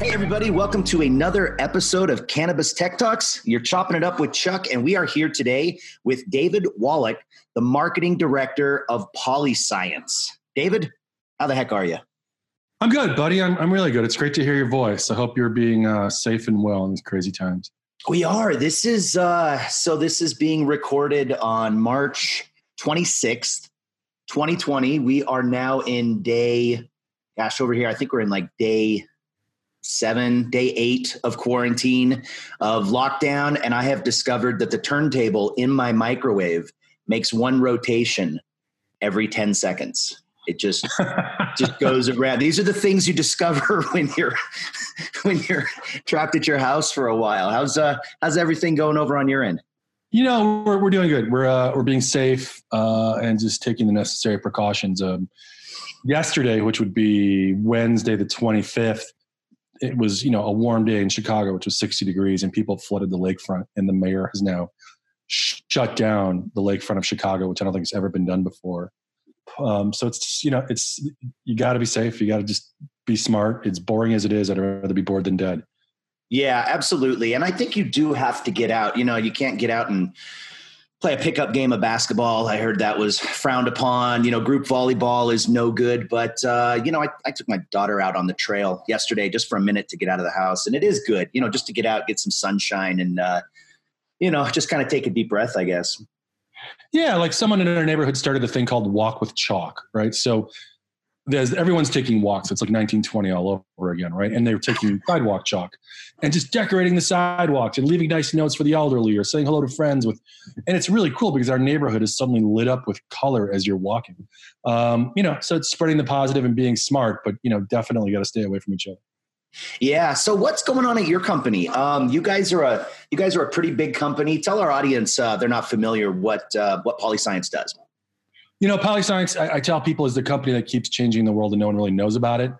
Hey, everybody, welcome to another episode of Cannabis Tech Talks. You're chopping it up with Chuck, and we are here today with David Wallach, the marketing director of Polyscience. David, how the heck are you? I'm good, buddy. I'm, I'm really good. It's great to hear your voice. I hope you're being uh, safe and well in these crazy times. We are. This is uh, so. This is being recorded on March 26th, 2020. We are now in day. Gosh, over here, I think we're in like day seven, day eight of quarantine, of lockdown, and I have discovered that the turntable in my microwave makes one rotation every 10 seconds. It just just goes around. These are the things you discover when you're when you're trapped at your house for a while. How's uh how's everything going over on your end? You know, we're we're doing good. We're uh, we're being safe uh, and just taking the necessary precautions. Um, yesterday, which would be Wednesday the 25th, it was you know a warm day in Chicago, which was 60 degrees, and people flooded the lakefront. And the mayor has now sh- shut down the lakefront of Chicago, which I don't think has ever been done before. Um, so it's you know it's you got to be safe. You got to just be smart. It's boring as it is. I'd rather be bored than dead. Yeah, absolutely. And I think you do have to get out. You know, you can't get out and play a pickup game of basketball. I heard that was frowned upon. You know, group volleyball is no good. But, uh, you know, I, I, took my daughter out on the trail yesterday just for a minute to get out of the house. And it is good, you know, just to get out, get some sunshine and, uh, you know, just kind of take a deep breath, I guess. Yeah, like someone in our neighborhood started a thing called Walk with Chalk, right? So there's everyone's taking walks. It's like 1920 all over again, right? And they're taking sidewalk chalk and just decorating the sidewalks and leaving nice notes for the elderly or saying hello to friends with. And it's really cool because our neighborhood is suddenly lit up with color as you're walking. Um, you know, so it's spreading the positive and being smart, but you know, definitely got to stay away from each other. Yeah. So what's going on at your company? Um, you guys are a you guys are a pretty big company. Tell our audience uh, they're not familiar what uh, what Polyscience does. You know, Polyscience, I, I, tell people, is the company that keeps changing the world and no one really knows about it.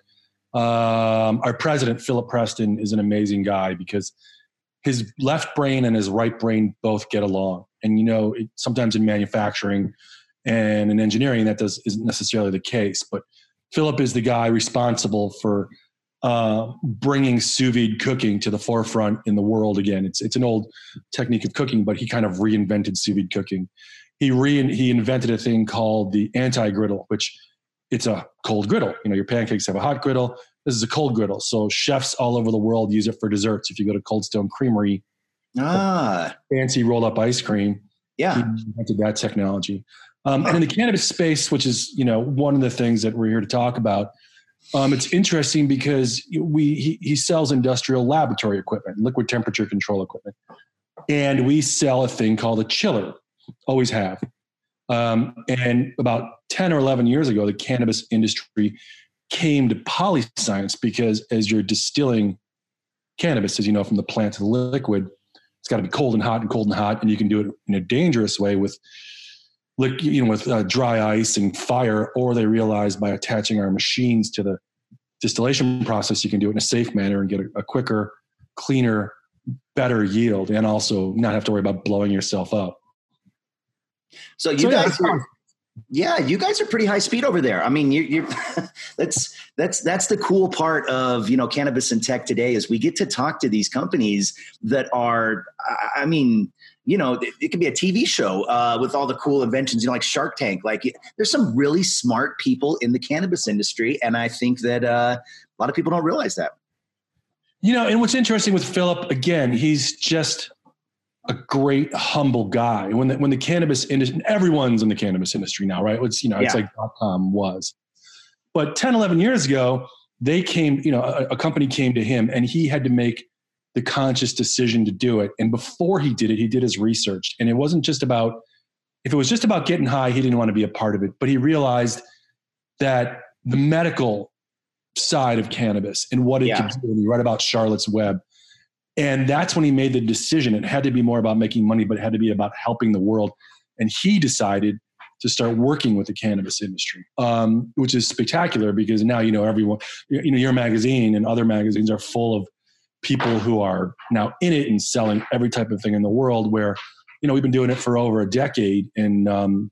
Um, our president, Philip Preston, is an amazing guy because his left brain and his right brain both get along. And, you know, it, sometimes in manufacturing and in engineering, that does, isn't necessarily the case. But Philip is the guy responsible for uh, bringing sous vide cooking to the forefront in the world again. It's, it's an old technique of cooking, but he kind of reinvented sous vide cooking he re he invented a thing called the anti griddle, which it's a cold griddle. You know, your pancakes have a hot griddle. This is a cold griddle. So chefs all over the world use it for desserts. If you go to Cold Stone Creamery, ah, fancy rolled up ice cream. Yeah, he invented that technology. Um, and in the cannabis space, which is you know one of the things that we're here to talk about, um, it's interesting because we he, he sells industrial laboratory equipment, liquid temperature control equipment, and we sell a thing called a chiller always have. Um, and about 10 or 11 years ago, the cannabis industry came to Polyscience because as you're distilling cannabis, as you know, from the plant to the liquid, it's got to be cold and hot and cold and hot. And you can do it in a dangerous way with, you know, with uh, dry ice and fire, or they realized by attaching our machines to the distillation process, you can do it in a safe manner and get a, a quicker, cleaner, better yield, and also not have to worry about blowing yourself up. So you so, guys, yeah, are, yeah, you guys are pretty high speed over there. I mean, you, you that's that's that's the cool part of you know cannabis and tech today is we get to talk to these companies that are, I mean, you know, it, it could be a TV show uh, with all the cool inventions, you know, like Shark Tank. Like, there's some really smart people in the cannabis industry, and I think that uh, a lot of people don't realize that. You know, and what's interesting with Philip, again, he's just a great humble guy. When the, when the cannabis industry, everyone's in the cannabis industry now, right? It's, you know, it's yeah. like dot com was. But 10, 11 years ago, they came, you know, a, a company came to him and he had to make the conscious decision to do it. And before he did it, he did his research. And it wasn't just about, if it was just about getting high, he didn't want to be a part of it. But he realized that the medical side of cannabis and what it yeah. can do. And you read about Charlotte's Web and that's when he made the decision. It had to be more about making money, but it had to be about helping the world. And he decided to start working with the cannabis industry, um, which is spectacular because now you know everyone. You know your magazine and other magazines are full of people who are now in it and selling every type of thing in the world. Where you know we've been doing it for over a decade, and um,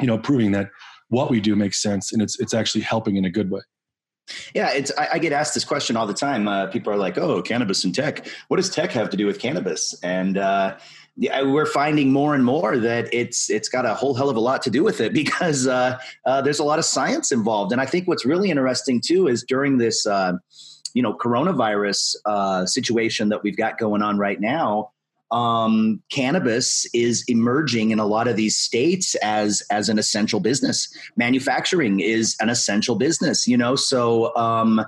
you know proving that what we do makes sense and it's it's actually helping in a good way. Yeah, it's. I, I, get asked this question all the time. Uh, people are like, "Oh, cannabis and tech. What does tech have to do with cannabis?" And uh, yeah, we're finding more and more that it's it's got a whole hell of a lot to do with it because uh, uh there's a lot of science involved. And I think what's really interesting too is during this, uh, you know, coronavirus uh, situation that we've got going on right now um, cannabis is emerging in a lot of these states as as an essential business. Manufacturing is an essential business, you know. So um,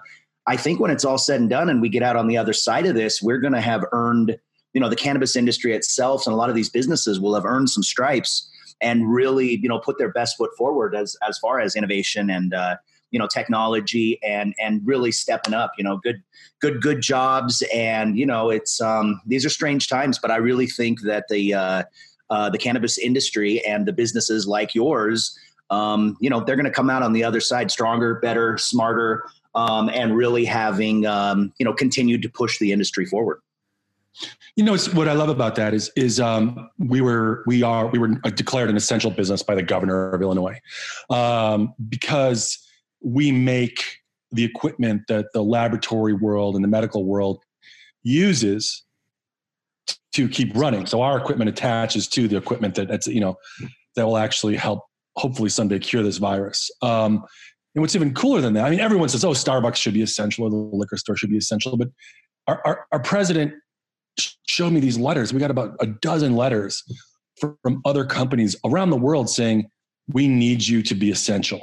I think when it's all said and done, and we get out on the other side of this, we're going to have earned, you know, the cannabis industry itself, and a lot of these businesses will have earned some stripes and really, you know, put their best foot forward as as far as innovation and uh, you know technology and and really stepping up you know good good good jobs. And you know it's um these are strange times but i really think that the uh, uh the cannabis industry and the businesses like yours um you know they're going to come out on the other side stronger better smarter um, and really having um, you know continued to push the industry forward. You know, what I love about that is is um, we were we are we were declared an essential business by the governor of Illinois. Um, because we make the equipment that the laboratory world and the medical world uses to keep running. So our equipment attaches to the equipment that that's you know that will actually help hopefully someday cure this virus. Um, and what's even cooler than that, I mean, everyone says, "Oh, Starbucks should be essential, or the liquor store should be essential," but our, our, our president showed me these letters. We got about a dozen letters from other companies around the world saying, "We need you to be essential."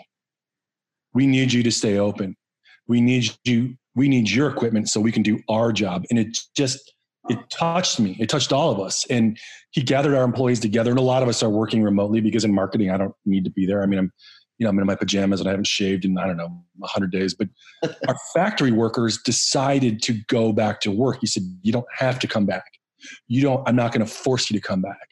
We need you to stay open. We need you we need your equipment so we can do our job. And it just it touched me. It touched all of us. And he gathered our employees together. And a lot of us are working remotely because in marketing i don't need to be there. I mean i'm you know i'm in my pajamas and i haven't shaved in i don't know 100 days. But our factory workers decided to go back to work. He said you don't have to come back. You don't i'm not going to force you to come back.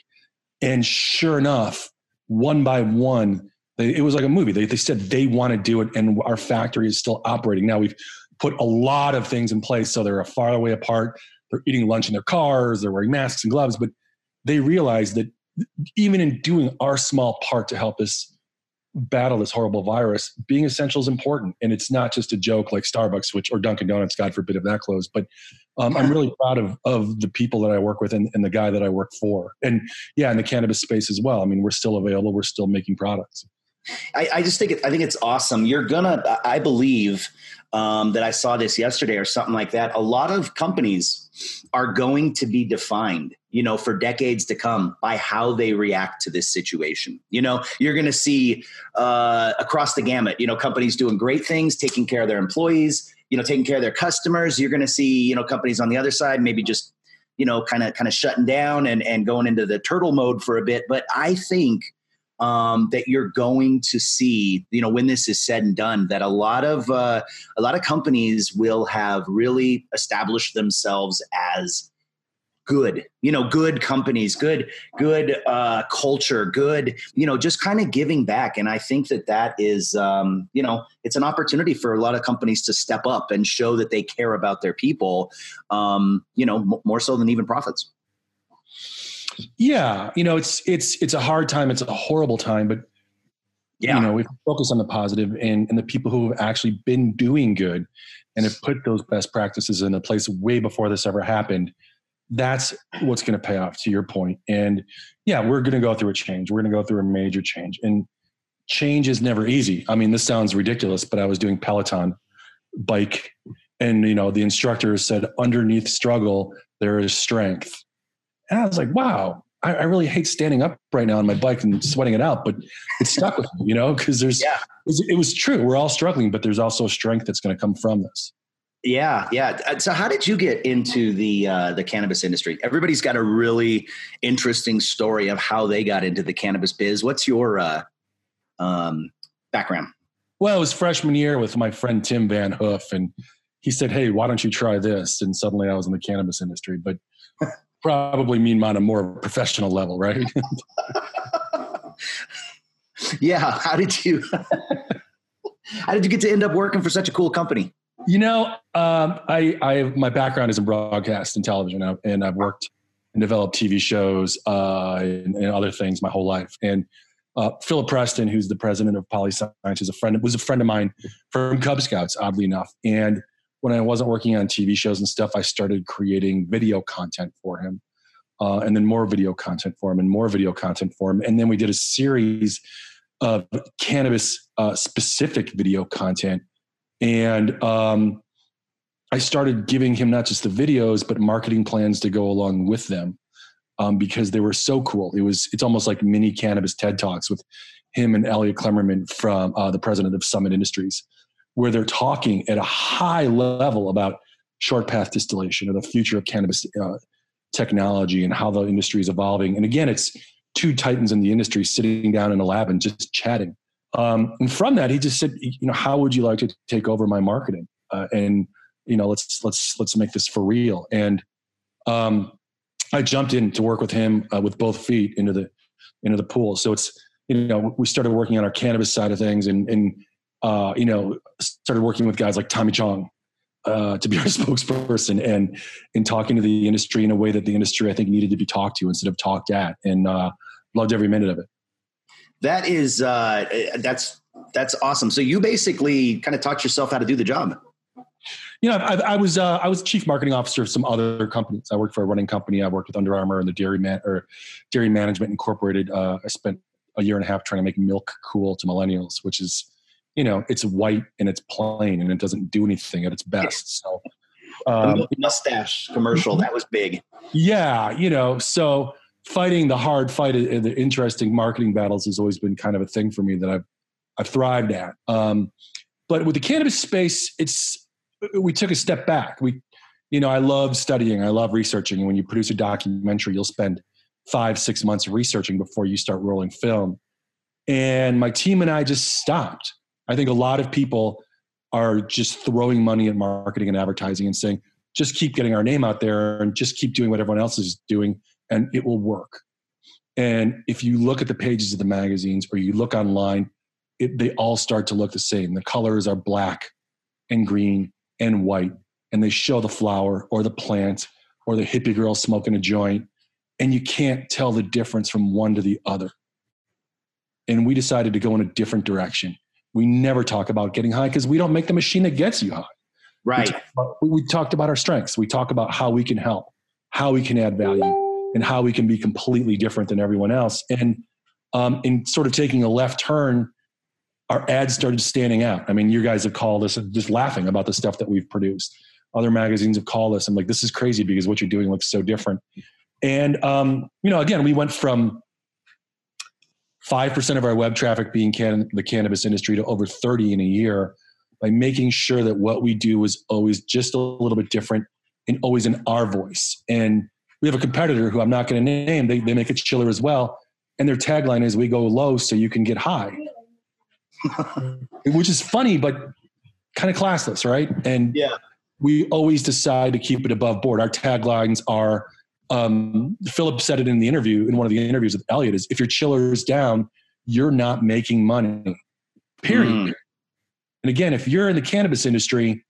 And sure enough one by one they, it was like a movie. They, they said they want to do it, and our factory is still operating. Now we've put a lot of things in place, so they're a far away apart. They're eating lunch in their cars. They're wearing masks and gloves, but they realize that even in doing our small part to help us battle this horrible virus, being essential is important. And it's not just a joke like Starbucks, which or Dunkin' Donuts, God forbid if that closed. But um, I'm really proud of of the people that I work with and, and, the guy that I work for. And yeah, in the cannabis space as well. I mean, we're still available. We're still making products. I, I just think it, I think it's awesome. You're gonna, I believe um, that I saw this yesterday or something like that. A lot of companies are going to be defined, you know, for decades to come by how they react to this situation. You know, you're going to see uh, across the gamut, you know, companies doing great things, taking care of their employees, you know, taking care of their customers. You're going to see, you know, companies on the other side maybe just, you know, kind of kind of shutting down and and going into the turtle mode for a bit. But I think um, that you're going to see, you know, when this is said and done, that a lot of uh, a lot of companies will have really established themselves as good you know good companies good good uh, culture good you know just kind of giving back. And i think that that is um, you know it's an opportunity for a lot of companies to step up and show that they care about their people um, you know m- more so than even profits yeah, you know, it's it's it's a hard time. It's a horrible time, but yeah. you know, we focus on the positive and and the people who have actually been doing good and have put those best practices in a place way before this ever happened. That's what's going to pay off. To your point, and yeah, we're going to go through a change. We're going to go through a major change, and change is never easy. I mean, this sounds ridiculous, but I was doing Peloton bike, and you know, the instructor said, underneath struggle there is strength and I was like, wow, I, I, really hate standing up right now on my bike and sweating it out, but it stuck with me, you know, because there's, yeah. it, was, true. We're all struggling, but there's also strength that's going to come from this. Yeah, yeah. Uh, so, how did you get into the uh, the cannabis industry? Everybody's got a really interesting story of how they got into the cannabis biz. What's your uh, um, background? Well, it was freshman year with my friend Tim Van Hoof, and he said, "Hey, why don't you try this?" And suddenly, I was in the cannabis industry. But probably mean on a more professional level, right? yeah. How did you? how did you get to end up working for such a cool company? You know, um, I, I, my background is in broadcast and television, and I've worked and developed TV shows uh, and, and, other things my whole life. And uh, Philip Preston, who's the president of Polyscience, is a friend was a friend of mine from Cub Scouts, oddly enough. And when I wasn't working on TV shows and stuff, I started creating video content for him, uh, and then more video content for him, and more video content for him. And then we did a series of cannabis uh, specific video content, and um, I started giving him not just the videos, but marketing plans to go along with them um, because they were so cool. It was it's almost like mini cannabis TED talks with him and Elliot Klemmerman from uh, the president of Summit Industries, where they're talking at a high level about short path distillation or the future of cannabis uh, technology and how the industry is evolving. And again, it's two titans in the industry sitting down in a lab and just chatting. Um, and from that, he just said, you know, how would you like to take over my marketing? Uh, and you know, let's let's let's make this for real. And um, I jumped in to work with him uh, with both feet into the into the pool. So it's you know we started working on our cannabis side of things, and and uh, you know started working with guys like Tommy Chong uh, to be our spokesperson, and in talking to the industry in a way that the industry I think needed to be talked to instead of talked at, and uh, loved every minute of it. That is uh, that's that's awesome. So you basically kind of taught yourself how to do the job you know, I, I was uh, I was chief marketing officer of some other companies. I worked for a running company. I worked with Under Armour and the Dairy Man or Dairy Management Incorporated. Uh, I spent a year and a half trying to make milk cool to millennials, which is, you know, it's white and it's plain and it doesn't do anything at its best. So, um, mustache commercial that was big. Yeah, you know, so fighting the hard fight, uh, the interesting marketing battles has always been kind of a thing for me that I've I've thrived at. Um, but with the cannabis space, it's we took a step back. We, you know, I love studying. I love researching. And when you produce a documentary, you'll spend five, six months researching before you start rolling film. And my team and I just stopped. I think a lot of people are just throwing money at marketing and advertising and saying, just keep getting our name out there and just keep doing what everyone else is doing and it will work. And if you look at the pages of the magazines or you look online, it, they all start to look the same. The colors are black and green and white and they show the flower or the plant or the hippie girl smoking a joint and you can't tell the difference from one to the other and we decided to go in a different direction we never talk about getting high because we don't make the machine that gets you high right we, about, we talked about our strengths we talk about how we can help how we can add value and how we can be completely different than everyone else and um, in sort of taking a left turn our ads started standing out. I mean, you guys have called us just laughing about the stuff that we've produced. Other magazines have called us. I'm like, this is crazy because what you're doing looks so different. And um, you know, again, we went from five percent of our web traffic being can- the cannabis industry to over 30 in a year by making sure that what we do is always just a little bit different and always in our voice. And we have a competitor who I'm not going to name. They, they make it chiller as well. And their tagline is, "We go low so you can get high." which is funny, but kind of classless, right? And yeah, we always decide to keep it above board. Our taglines are. Um, Philip said it in the interview in one of the interviews with Elliot is if your chiller is down, you're not making money. Period. Mm. And again, if you're in the cannabis industry,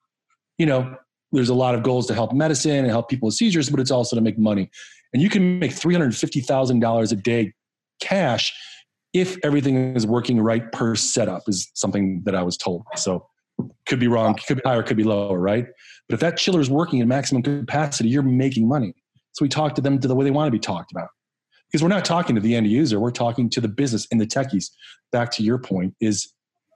you know, there's a lot of goals to help medicine and help people with seizures, but it's also to make money. And you can make $350,000 a day cash if everything is working right per setup is something that I was told. So could be wrong, could be higher, could be lower, right? But if that chiller is working at maximum capacity, you're making money. So we talk to them to the way they want to be talked about. Because we're not talking to the end user, we're talking to the business and the techies. Back to your point is,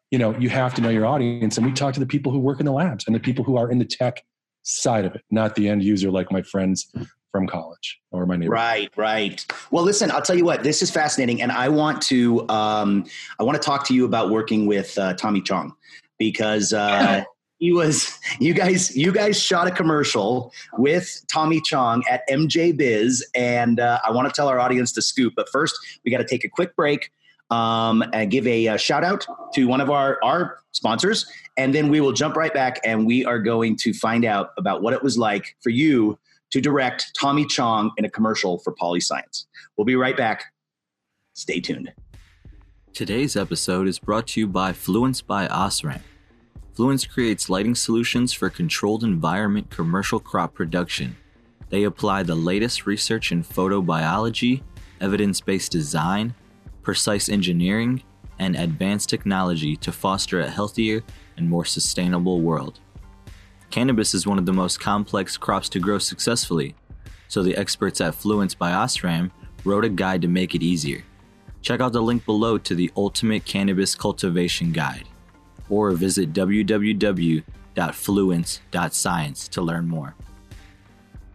you know, you have to know your audience. And we talk to the people who work in the labs and the people who are in the tech side of it, not the end user like my friends from college or my neighbor. Right, right. Well, listen, I'll tell you what, this is fascinating. And I want to, um, I want to talk to you about working with uh, Tommy Chong because, uh, he was you guys you guys shot a commercial with tommy chong at mj biz and uh, i want to tell our audience to scoop but first we got to take a quick break um, and give a, a, uh, shout out to one of our our sponsors and then we will jump right back and we are going to find out about what it was like for you to direct Tommy Chong in a commercial for Polyscience. We'll be right back. Stay tuned. Today's episode is brought to you by Fluence by Osram. Fluence creates lighting solutions for controlled environment commercial crop production. They apply the latest research in photobiology, evidence based design, precise engineering, and advanced technology to foster a healthier and more sustainable world. Cannabis is one of the most complex crops to grow successfully, so the experts at Fluence by Osram wrote a guide to make it easier. Check out the link below to the Ultimate Cannabis Cultivation Guide, or visit www.fluence.science to learn more.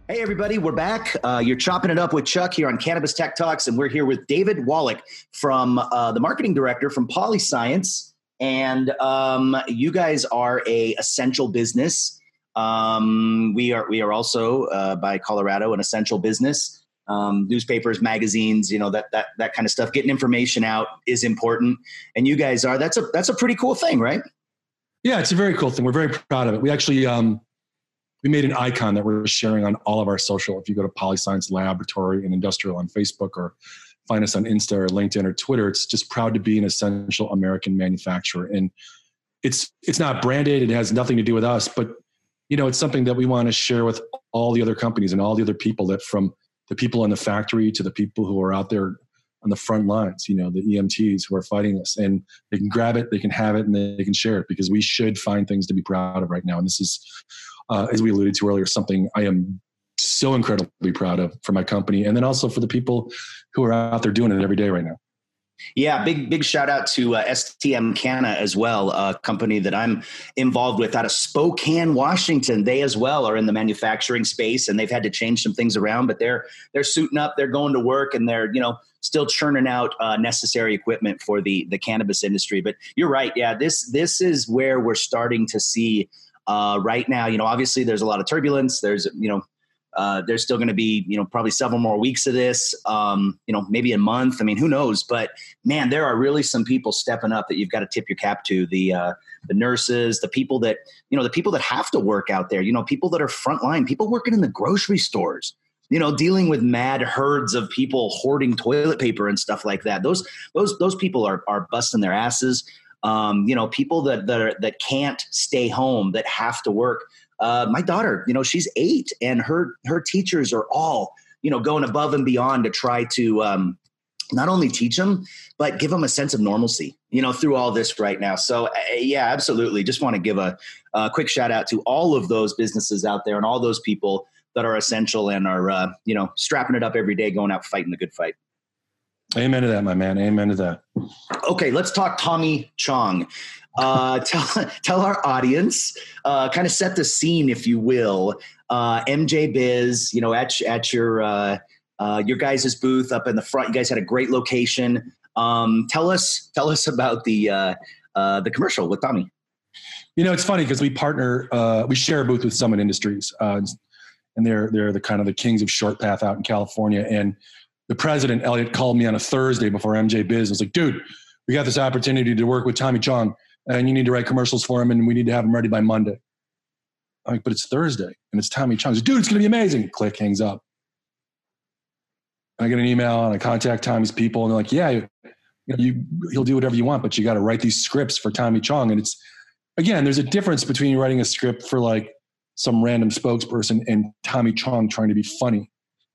Hey, everybody, we're back. Uh, you're chopping it up with Chuck here on Cannabis Tech Talks, and we're here with David Wallach from uh, the marketing director from Polyscience. And um, you guys are a essential business. Um, we are we are also uh, by Colorado an essential business. Um, newspapers, magazines, you know that that that kind of stuff. Getting information out is important, and you guys are. That's a that's a pretty cool thing, right? Yeah, it's a very cool thing. We're very proud of it. We actually um, we made an icon that we're sharing on all of our social. If you go to Polyscience Laboratory and Industrial on Facebook or find us on Insta or LinkedIn or Twitter, it's just proud to be an essential American manufacturer. And it's it's not branded, it has nothing to do with us, but you know, it's something that we want to share with all the other companies and all the other people that from the people in the factory to the people who are out there on the front lines, you know, the EMTs who are fighting this and they can grab it, they can have it and they can share it because we should find things to be proud of right now. And this is uh, as we alluded to earlier, something I am so incredibly proud of for my company, and then also for the people who are out there doing it every day right now. Yeah, big big shout out to uh, STM Canna as well, a company that I'm involved with out of Spokane, Washington. They as well are in the manufacturing space, and they've had to change some things around, but they're they're suiting up, they're going to work, and they're you know still churning out uh, necessary equipment for the the cannabis industry. But you're right, yeah this this is where we're starting to see uh, right now, you know, obviously there's a lot of turbulence. There's, you know, uh, there's still going to be, you know, probably several more weeks of this, um, you know, maybe a month. I mean, who knows? But man, there are really some people stepping up that you've got to tip your cap to. The uh, the nurses, the people that, you know, the people that have to work out there. You know, people that are frontline, people working in the grocery stores. You know, dealing with mad herds of people hoarding toilet paper and stuff like that. Those those those people are are busting their asses um, you know, people that that, are, that can't stay home, that have to work. Uh, my daughter, you know, she's eight, and her her teachers are all you know going above and beyond to try to um, not only teach them but give them a sense of normalcy you know through all this right now. So uh, yeah absolutely. Just want to give a, a, quick shout out to all of those businesses out there and all those people that are essential and are uh, you know strapping it up every day going out fighting the good fight Amen to that, my man. Amen to that. Okay, let's talk Tommy Chong. Uh, tell tell our audience, uh, kind of set the scene, if you will. Uh, MJ Biz, you know, at at your uh, uh, your guys' booth up in the front. You guys had a great location. Um, tell us tell us about the uh, uh, the commercial with Tommy. You know, it's funny because we partner, uh, we share a booth with Summit Industries, uh, and they're they're the kind of the kings of short path out in California, and the president, Elliot, called me on a Thursday before MJ Biz. I was like, dude, we got this opportunity to work with Tommy Chong and you need to write commercials for him and we need to have them ready by Monday. I'm like, but it's Thursday and it's Tommy Chong. Like, dude, it's going to be amazing. Click, hangs up. And I get an email and I contact Tommy's people and they're like, yeah, you know, you, he'll do whatever you want, but you got to write these scripts for Tommy Chong. And it's, again, there's a difference between writing a script for like some random spokesperson and Tommy Chong trying to be funny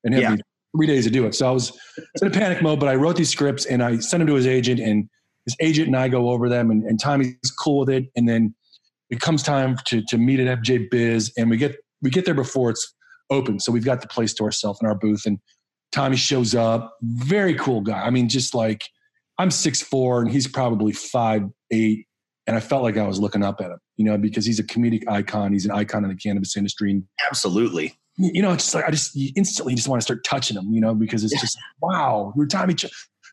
and him yeah three days to do it. So I was, in a panic mode, but I wrote these scripts and I sent them to his agent, and his agent and I go over them, and, and Tommy's cool with it. And then it comes time to to meet at MJ Biz, and we get we get there before it's open, so we've got the place to ourselves in our booth, and Tommy shows up, very cool guy. I mean, just like I'm six four, and he's probably five eight, and I felt like I was looking up at him, you know, because he's a comedic icon. He's an icon in the cannabis industry. Absolutely you know, it's just like I just instantly just want to start touching them, you know, because it's yeah. just wow, you're Tommy,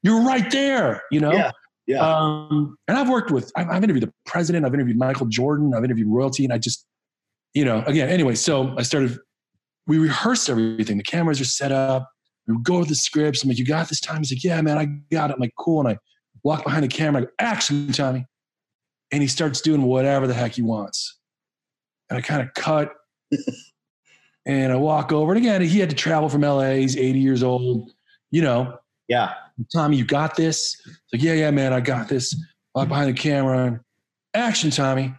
you're right there, you know. Yeah. Yeah. Um, and I've worked with, I've, I've, interviewed the president, I've interviewed Michael Jordan, I've interviewed royalty, and I just, you know, again, anyway, so I started, we rehearsed everything. The cameras are set up. We go with the scripts. I'm like, you got this time? He's like, yeah, man, I got it. I'm like, cool. And I walk behind the camera, I go, action, Tommy. And he starts doing whatever the heck he wants. And I kind of cut And I walk over, and again, he had to travel from LA. He's 80 years old, you know. Yeah. Tommy, you got this? Like, yeah, yeah, man, I got this. Walk behind the camera, and action, Tommy.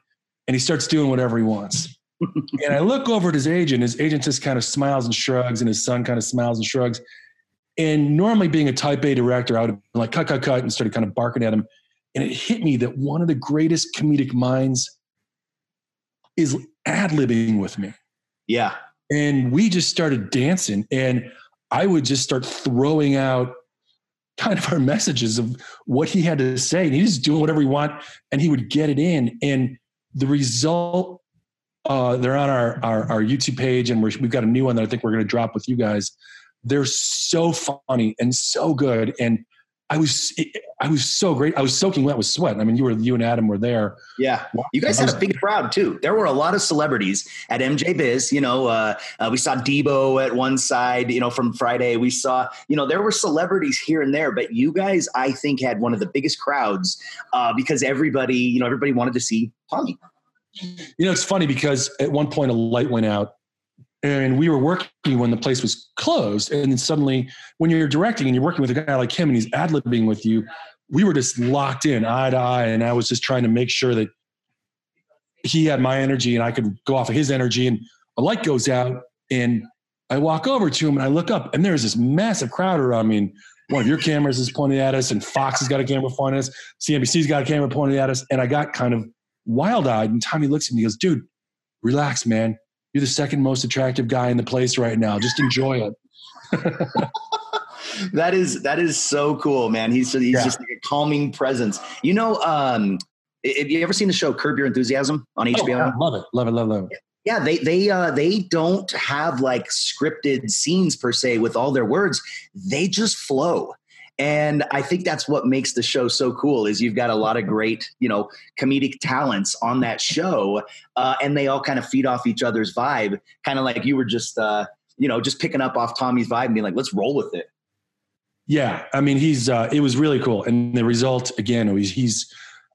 And he starts doing whatever he wants. and I look over at his agent. His agent just kind of smiles and shrugs, and his son kind of smiles and shrugs. And normally, being a type A director, I would have been like, cut, cut, cut, and started kind of barking at him. And it hit me that one of the greatest comedic minds is ad libbing with me. Yeah. And we just started dancing. And I would just start throwing out kind of our messages of what he had to say. And he was doing whatever he want and he would get it in. And the result, uh, they're on our, our, our YouTube page and we have got a new one that I think we're going to drop with you guys. They're so funny and so good. And I was I was so great. I was soaking wet with sweat. I mean, you were you and Adam were there. Yeah, you guys had a big crowd too. There were a lot of celebrities at MJ Biz. You know, uh, uh, we saw Debo at one side. You know, from Friday, we saw you know there were celebrities here and there, but you guys, I think, had one of the biggest crowds uh, because everybody, you know, everybody wanted to see Tommy. You know, it's funny because at one point a light went out and we were working when the place was closed. And then suddenly when you're directing and you're working with a guy like him and he's ad-libbing with you we were just locked in eye to eye. And i was just trying to make sure that he had my energy and i could go off of his energy. And a light goes out and i walk over to him and i look up and there's this massive crowd around me. And one of your cameras is pointing at us and fox has got a camera pointing at us. Cnbc's got a camera pointing at us. And i got kind of wild-eyed and tommy looks at me and goes dude relax man you're the second most attractive guy in the place right now. Just enjoy it. that is that is so cool, man. He's he's yeah. just like a calming presence. You know, um, have you ever seen the show Curb Your Enthusiasm on HBO? Oh, yeah, love it, love it, love it. Love it. Yeah, they they uh, they don't have like scripted scenes per se with all their words. They just flow. And I think that's what makes the show so cool is you've got a lot of great, you know, comedic talents on that show, uh, and they all kind of feed off each other's vibe, kind of like you were just, uh, you know, just picking up off Tommy's vibe and being like, let's roll with it. Yeah, I mean, he's uh, it was really cool, and the result again, he's, he's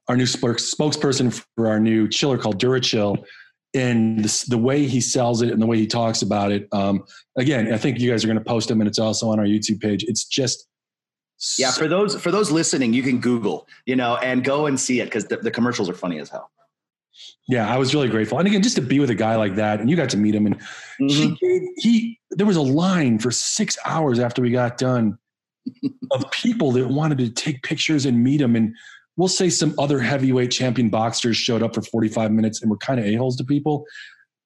our new spokesperson for our new chiller called Durachill, and the, the, way he sells it and the way he talks about it. Um, again, I think you guys are going to post him, and it's also on our YouTube page. It's just yeah, for those for those listening, you can Google, you know, and go and see it because the, the commercials are funny as hell. Yeah, I was really grateful, and again, just to be with a guy like that, and you got to meet him, and mm-hmm. he, gave, he there was a line for six hours after we got done of people that wanted to take pictures and meet him, and we'll say some other heavyweight champion boxers showed up for forty five minutes and were kind of a holes to people.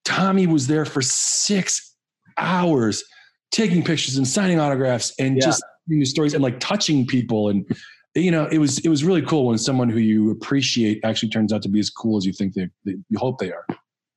Tommy was there for six hours, taking pictures and signing autographs, and yeah. just the stories and like touching people. And you know it was it was really cool when someone who you appreciate actually turns out to be as cool as you think they, they you hope they are.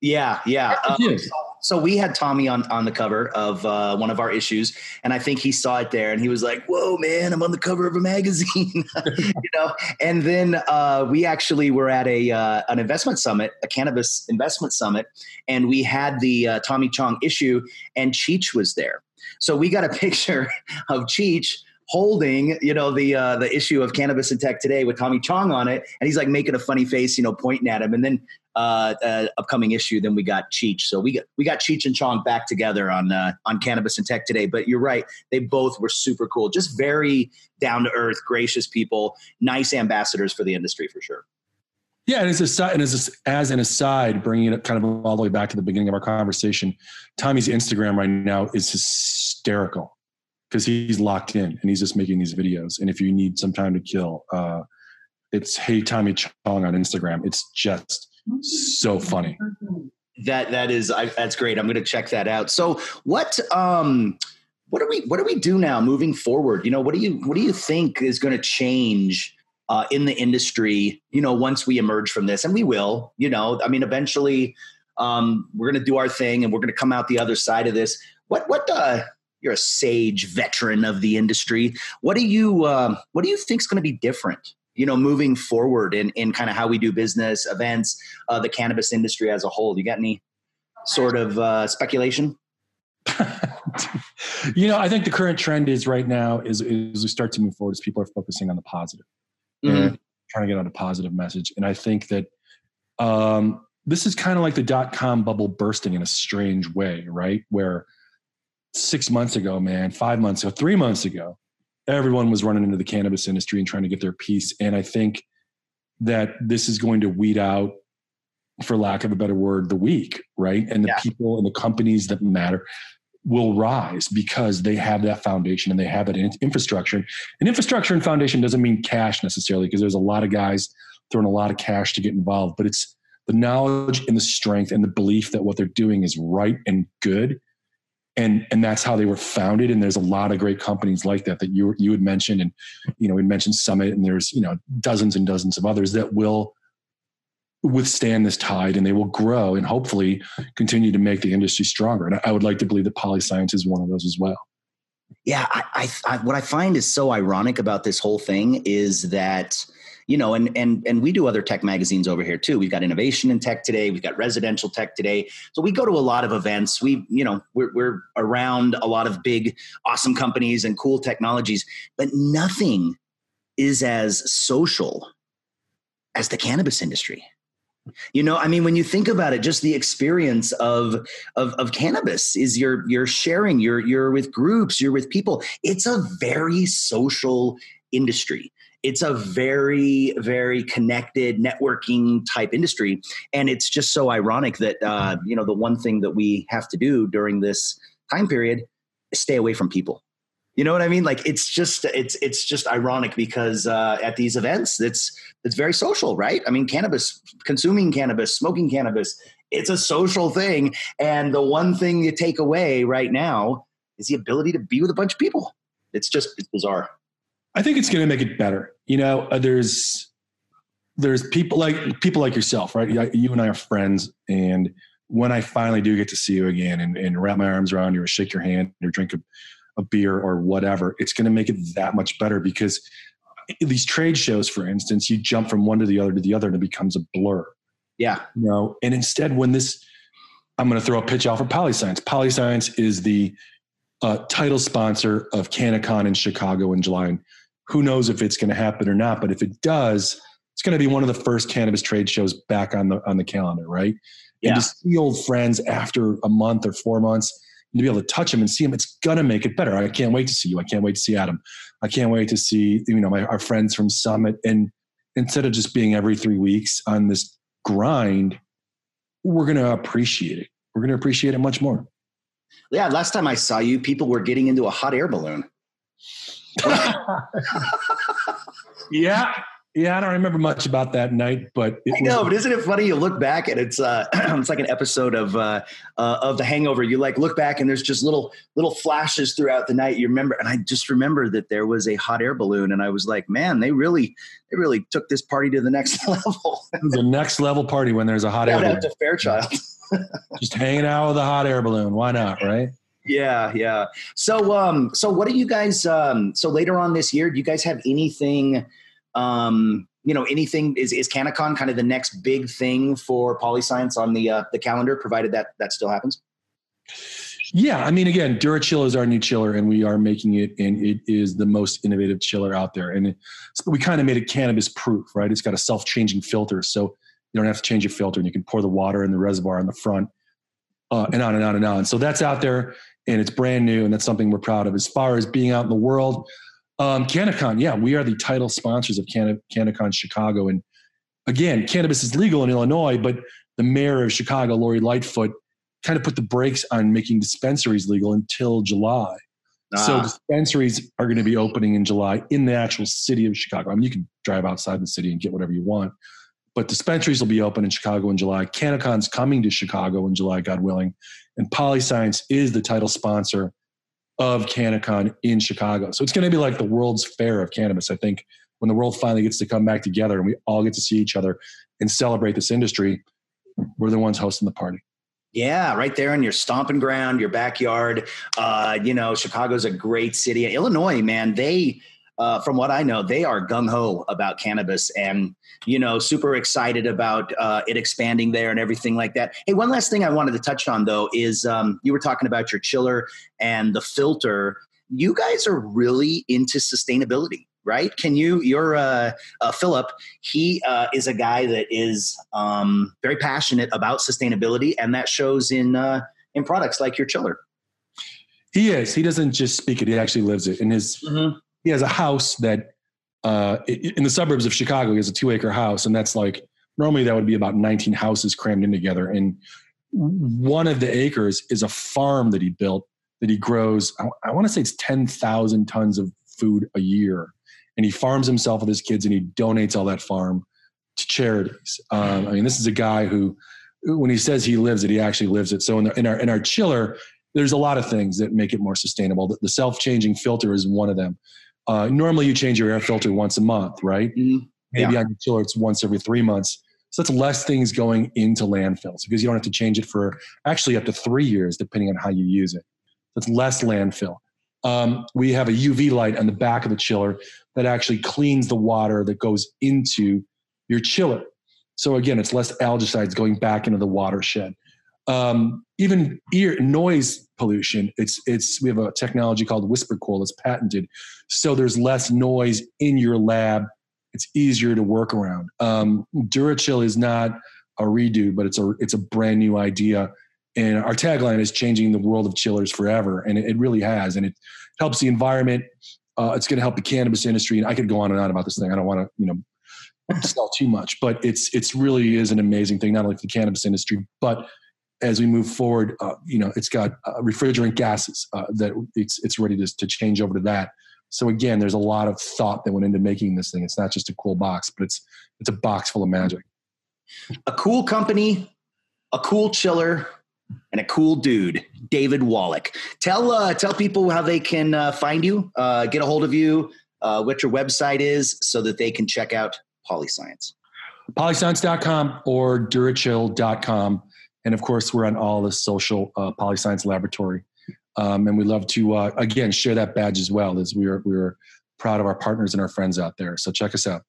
Yeah yeah. Um, so, so, we had tommy on on the cover of uh, one of our issues and i think he saw it there and he was like whoa man i'm on the cover of a magazine. You know? And then uh, we actually were at a uh, an investment summit a cannabis investment summit and we had the uh, tommy chong issue and cheech was there so we got a picture of Cheech holding, you know, the uh, the issue of Cannabis and Tech today with Tommy Chong on it, and he's like making a funny face, you know, pointing at him. And then uh, uh, upcoming issue, then we got Cheech. So we got we got Cheech and Chong back together on uh, on Cannabis and Tech today. But you're right, they both were super cool, just very down to earth, gracious people, nice ambassadors for the industry for sure. Yeah, and as a and as a, as an aside, bringing it kind of all the way back to the beginning of our conversation, Tommy's Instagram right now is hysterical because he's locked in and he's just making these videos. And if you need some time to kill, uh, it's Hey Tommy Chong on Instagram. It's just so funny. That that is I, that's great. I'm going to check that out. So what um what do we what do we do now moving forward? You know, what do you what do you think is going to change? Uh, in the industry, you know, once we emerge from this, and we will, you know, I mean, eventually um, we're going to do our thing and we're going to come out the other side of this. What, what, uh, you're a sage veteran of the industry. What do you, um, what do you think is going to be different? You know, moving forward in, in kind of how we do business, events, uh, the cannabis industry as a whole. You got any sort of uh, speculation? you know, I think the current trend is right now is, is we start to move forward as people are focusing on the positive mm-hmm. and trying to get out a positive message. And I think that um, this is kind of like the dot com bubble bursting in a strange way, right? Where six months ago, man, five months ago, three months ago, everyone was running into the cannabis industry and trying to get their piece. And I think that this is going to weed out, for lack of a better word, the weak, right? And the yeah. people and the companies that matter. Will rise because they have that foundation and they have that infrastructure. And infrastructure and foundation doesn't mean cash necessarily because there's a lot of guys throwing a lot of cash to get involved, but it's the knowledge and the strength and the belief that what they're doing is right and good. And, and that's how they were founded. And there's a lot of great companies like that that you you had mentioned, and you know we mentioned Summit, and there's you know dozens and dozens of others that will withstand this tide and they will grow and hopefully continue to make the industry stronger. And I would like to believe that polyscience is one of those as well. Yeah, I, I, I, what I find is so ironic about this whole thing is that you know, and and and we do other tech magazines over here too. We've got innovation in tech today. We've got residential tech today. So we go to a lot of events. We, you know, we're, we're around a lot of big, awesome companies and cool technologies, but nothing is as social as the cannabis industry. You know, I mean, when you think about it, just the experience of, of of cannabis is you're you're sharing, you're you're with groups, you're with people. It's a very social industry. It's a very very connected networking type industry, and it's just so ironic that uh, you know the one thing that we have to do during this time period is stay away from people. You know what I mean? Like it's just it's it's just ironic because uh, at these events, it's it's very social, right? I mean, cannabis, consuming cannabis, smoking cannabis, it's a social thing. And the one thing you take away right now is the ability to be with a bunch of people. It's just it's bizarre. I think it's going to make it better. You know, uh, there's there's people like people like yourself, right? You and I are friends, and when I finally do get to see you again and, and wrap my arms around you or shake your hand or drink a, a beer or whatever, it's going to make it that much better because these trade shows, for instance, you jump from one to the other to the other and it becomes a blur. Yeah. You know, and instead, when this, I'm going to throw a pitch out for Polyscience. Polyscience is the uh, title sponsor of CannaCon in Chicago in July. And who knows if it's going to happen or not, but if it does, it's going to be one of the first cannabis trade shows back on the on the calendar, right? Yeah. And to see old friends after a month or four months to be able to touch them and see them, it's gonna make it better. I can't wait to see you. I can't wait to see Adam. I can't wait to see you know my our friends from Summit. And instead of just being every three weeks on this grind, we're gonna appreciate it. We're gonna appreciate it much more. Yeah, last time I saw you, people were getting into a hot air balloon. yeah, yeah, I don't remember much about that night, but I know. but isn't it funny? You look back and it's uh, it's like an episode of uh, uh, of The Hangover. You like look back and there's just little little flashes throughout the night. You remember, and I just remember that there was a hot air balloon, and I was like, man, they really they really took this party to the next level. the next level party when there's a hot air balloon. To Fairchild. just hanging out with a hot air balloon. Why not? Right. Yeah, yeah. So, um, so what do you guys? Um, so later on this year, do you guys have anything? Um, you know, anything is is CannaCon kind of the next big thing for Polyscience on the uh, the calendar, provided that that still happens. Yeah, I mean, again, DuraChill is our new chiller, and we are making it, and it is the most innovative chiller out there. And it, we kind of made it cannabis proof, right? It's got a self changing filter, so you don't have to change your filter, and you can pour the water in the reservoir on the front, uh, and on and on and on. So that's out there, and it's brand new, and that's something we're proud of. As far as being out in the world, um, CannaCon, yeah, we are the title sponsors of Canna, CannaCon Chicago. And again, cannabis is legal in Illinois, but the mayor of Chicago, Lori Lightfoot, kind of put the brakes on making dispensaries legal until July. Ah. So dispensaries are going to be opening in July in the actual city of Chicago. I mean, you can drive outside the city and get whatever you want, but dispensaries will be open in Chicago in July. CannaCon's coming to Chicago in July, God willing, and Polyscience is the title sponsor of CannaCon in Chicago. So it's going to be like the World's Fair of cannabis. I think when the world finally gets to come back together and we all get to see each other and celebrate this industry, we're the ones hosting the party. Yeah, right there in your stomping ground, your backyard. Uh, you know, Chicago's a great city. Illinois, man, they uh, from what I know, they are gung ho about cannabis and you know super excited about uh, it expanding there and everything like that. Hey, one last thing I wanted to touch on though is um, you were talking about your chiller and the filter. You guys are really into sustainability, right? Can you? You're uh, uh Philip. He uh, is a guy that is um, very passionate about sustainability, and that shows in uh, in products like your chiller. He is. He doesn't just speak it; he actually lives it. In his mm-hmm he has a house that uh, in the suburbs of Chicago. He has a two acre house, and that's like normally that would be about 19 houses crammed in together. And one of the acres is a farm that he built that he grows. I, I want to say it's ten thousand tons of food a year, and he farms himself with his kids, and he donates all that farm to charities. Um, I mean, this is a guy who, when he says he lives it, he actually lives it. So in, the, in our in our chiller, there's a lot of things that make it more sustainable. The, the self changing filter is one of them. Uh, normally, you change your air filter once a month, right? Mm-hmm. Maybe yeah. on your chiller, it's once every three months. So that's less things going into landfills because you don't have to change it for actually up to three years, depending on how you use it. That's less landfill. Um, we have a UV light on the back of the chiller that actually cleans the water that goes into your chiller. So again, it's less algicides going back into the watershed. Um, even ear noise pollution. It's it's we have a technology called Whisper Coil that's patented, so there's less noise in your lab it's easier to work around. Um, DuraChill is not a redo, but it's a it's a brand new idea. And our tagline is changing the world of chillers forever, and it, it really has. And it helps the environment. Uh, it's going to help the cannabis industry, and I could go on and on about this thing. I don't want to, you know, sell too much, but it's it's really is an amazing thing, not only for the cannabis industry, but as we move forward, uh, you know, it's got uh, refrigerant gases uh, that it's it's ready to, to change over to that. So again, there's a lot of thought that went into making this thing. It's not just a cool box, but it's it's a box full of magic. A cool company, a cool chiller, and a cool dude, David Wallach. Tell uh, tell people how they can uh, find you, uh, get a hold of you, uh, what your website is, so that they can check out Polyscience. Polyscience.com or Durachill.com. And of course, we're on all the social uh, Polyscience Laboratory um, and we love to uh, again share that badge as well as we are we are proud of our partners and our friends out there. So check us out.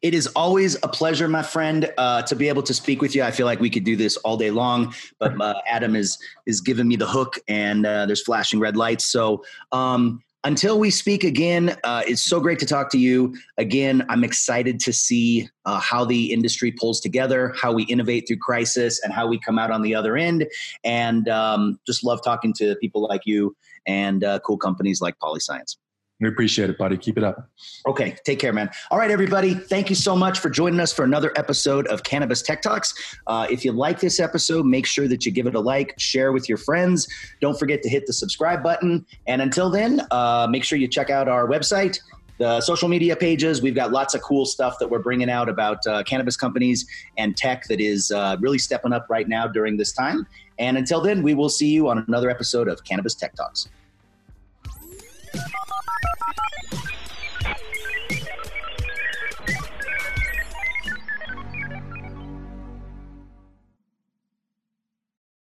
It is always a pleasure, my friend, uh, to be able to speak with you. I feel like we could do this all day long, but uh, Adam is is giving me the hook, and uh, there's flashing red lights. So um, until we speak again, uh, it's so great to talk to you. Again, I'm excited to see uh, how the industry pulls together, how we innovate through crisis, and how we come out on the other end. And um, just love talking to people like you and uh, cool companies like Polyscience. We appreciate it, buddy. Keep it up. Okay. Take care, man. All right, everybody. Thank you so much for joining us for another episode of Cannabis Tech Talks. Uh, if you like this episode, make sure that you give it a like, share with your friends. Don't forget to hit the subscribe button. And until then, uh, make sure you check out our website, the social media pages. We've got lots of cool stuff that we're bringing out about uh, cannabis companies and tech that is uh, really stepping up right now during this time. And until then, we will see you on another episode of Cannabis Tech Talks. Thank you.